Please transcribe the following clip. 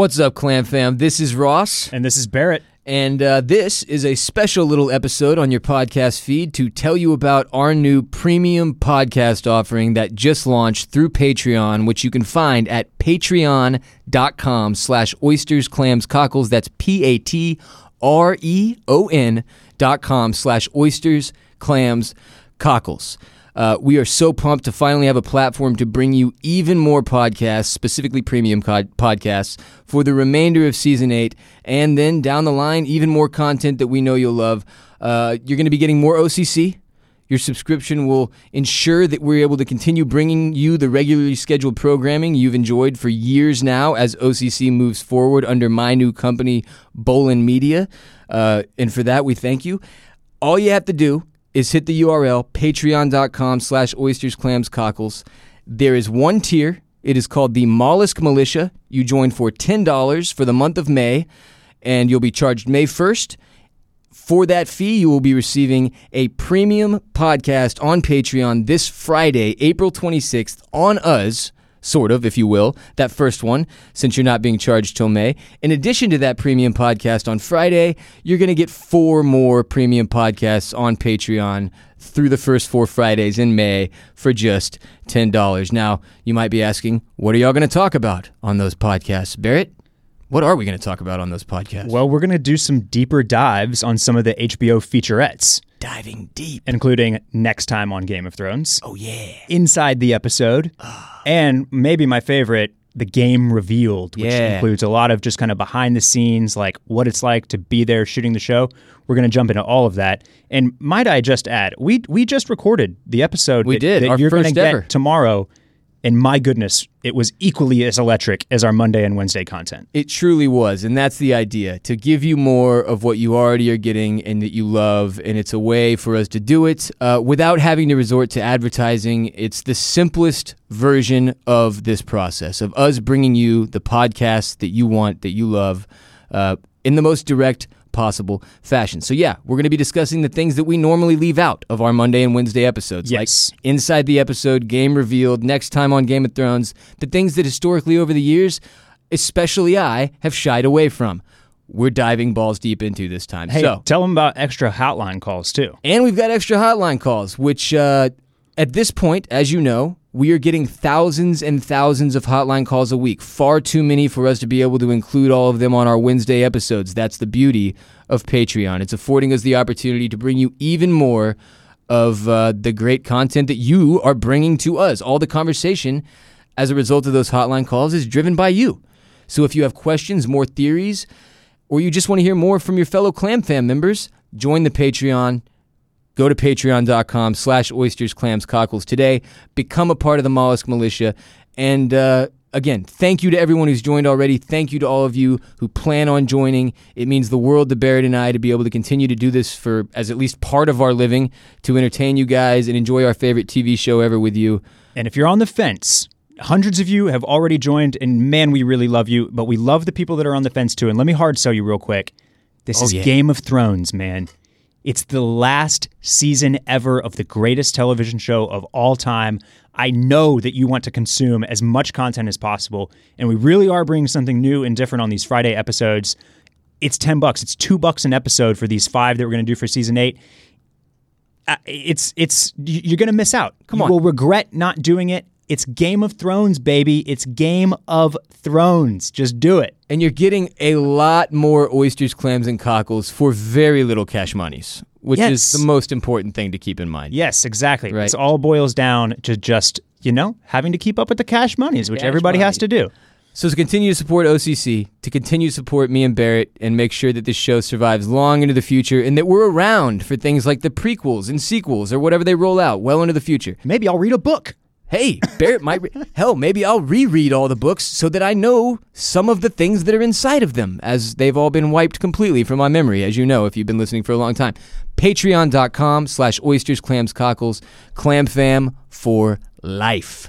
What's up, Clam Fam? This is Ross. And this is Barrett. And uh, this is a special little episode on your podcast feed to tell you about our new premium podcast offering that just launched through Patreon, which you can find at patreon.com slash oysters, clams, cockles. That's P-A-T-R-E-O-N dot com slash oysters, clams, cockles. Uh, we are so pumped to finally have a platform to bring you even more podcasts, specifically premium co- podcasts, for the remainder of season eight, and then down the line, even more content that we know you'll love. Uh, you're going to be getting more OCC. Your subscription will ensure that we're able to continue bringing you the regularly scheduled programming you've enjoyed for years now as OCC moves forward under my new company, Bolen Media. Uh, and for that, we thank you. All you have to do is hit the URL patreon.com slash oysters clams cockles. There is one tier. It is called the Mollusk Militia. You join for $10 for the month of May, and you'll be charged May 1st. For that fee, you will be receiving a premium podcast on Patreon this Friday, April 26th, on us sort of, if you will, that first one, since you're not being charged till May. In addition to that premium podcast on Friday, you're going to get four more premium podcasts on Patreon through the first four Fridays in May for just $10. Now, you might be asking, what are y'all going to talk about on those podcasts? Barrett? What are we going to talk about on those podcasts? Well, we're going to do some deeper dives on some of the HBO featurettes. Diving deep. Including next time on Game of Thrones. Oh, yeah. Inside the episode. Ah. and maybe my favorite, the game revealed, which Yeah. includes a lot of just kind of behind the scenes, like what it's like to be there shooting the show. We're going to jump into all of that. And might I just add, we we just recorded the episode We that, did, that our you're first get ever. tomorrow. And my goodness, it was equally as electric as our Monday and Wednesday content. It truly was, and that's the idea to give you more of what you already are getting and that you love. And it's a way for us to do it uh, without having to resort to advertising. It's the simplest version of this process of us bringing you the podcast that you want, that you love, uh, in the most direct possible fashion. So, yeah, we're going to be discussing the things that we normally leave out of our Monday and Wednesday episodes, Yes. like inside the episode, game revealed, next time on Game of Thrones, the things that historically over the years, especially I, have shied away from. We're diving balls deep into this time. Hey, so, tell them about extra hotline calls too. and we've got extra hotline calls, which uh, at this point, as you know, we are getting thousands and thousands of hotline calls a week. Far too many for us to be able to include all of them on our Wednesday episodes. That's the beauty of Patreon. It's affording us the opportunity to bring you even more of uh, the great content that you are bringing to us. All the conversation as a result of those hotline calls is driven by you. So if you have questions, more theories, or you just want to hear more from your fellow Clam Fam members, join the Patreon. Go to patreon.com slash oysters, clams, cockles today. Become a part of the Mollusk Militia. And uh, again, thank you to everyone who's joined already. Thank you to all of you who plan on joining. It means the world to Barrett and I to be able to continue to do this for as at least part of our living, to entertain you guys and enjoy our favorite TV show ever with you. And if you're on the fence, hundreds of you have already joined, and man, we really love you. But we love the people that are on the fence too. And let me hard sell you real quick. This Oh, is yeah. Game of Thrones, man. It's the last season ever of the greatest television show of all time. I know that you want to consume as much content as possible, and we really are bringing something new and different on these Friday episodes. It's 10 bucks. It's 2 bucks an episode for these 5 that we're going to do for season 8. Uh, it's it's you're going to miss out. Come you on. will regret not doing it. It's Game of Thrones, baby. It's Game of Thrones. Just do it. And you're getting a lot more oysters, clams, and cockles for very little cash monies, which Yes. is the most important thing to keep in mind. Yes, exactly. Right. It all boils down to just, you know, having to keep up with the cash monies, which Cash everybody has to do. So to continue to support OCC, to continue to support me and Barrett, and make sure that this show survives long into the future, and that we're around for things like the prequels and sequels or whatever they roll out well into the future. Maybe I'll read a book. Hey, Barrett might. Re- Hell, maybe I'll reread all the books so that I know some of the things that are inside of them, as they've all been wiped completely from my memory, as you know if you've been listening for a long time. Patreon.com slash oysters, clams, cockles, clam fam for life.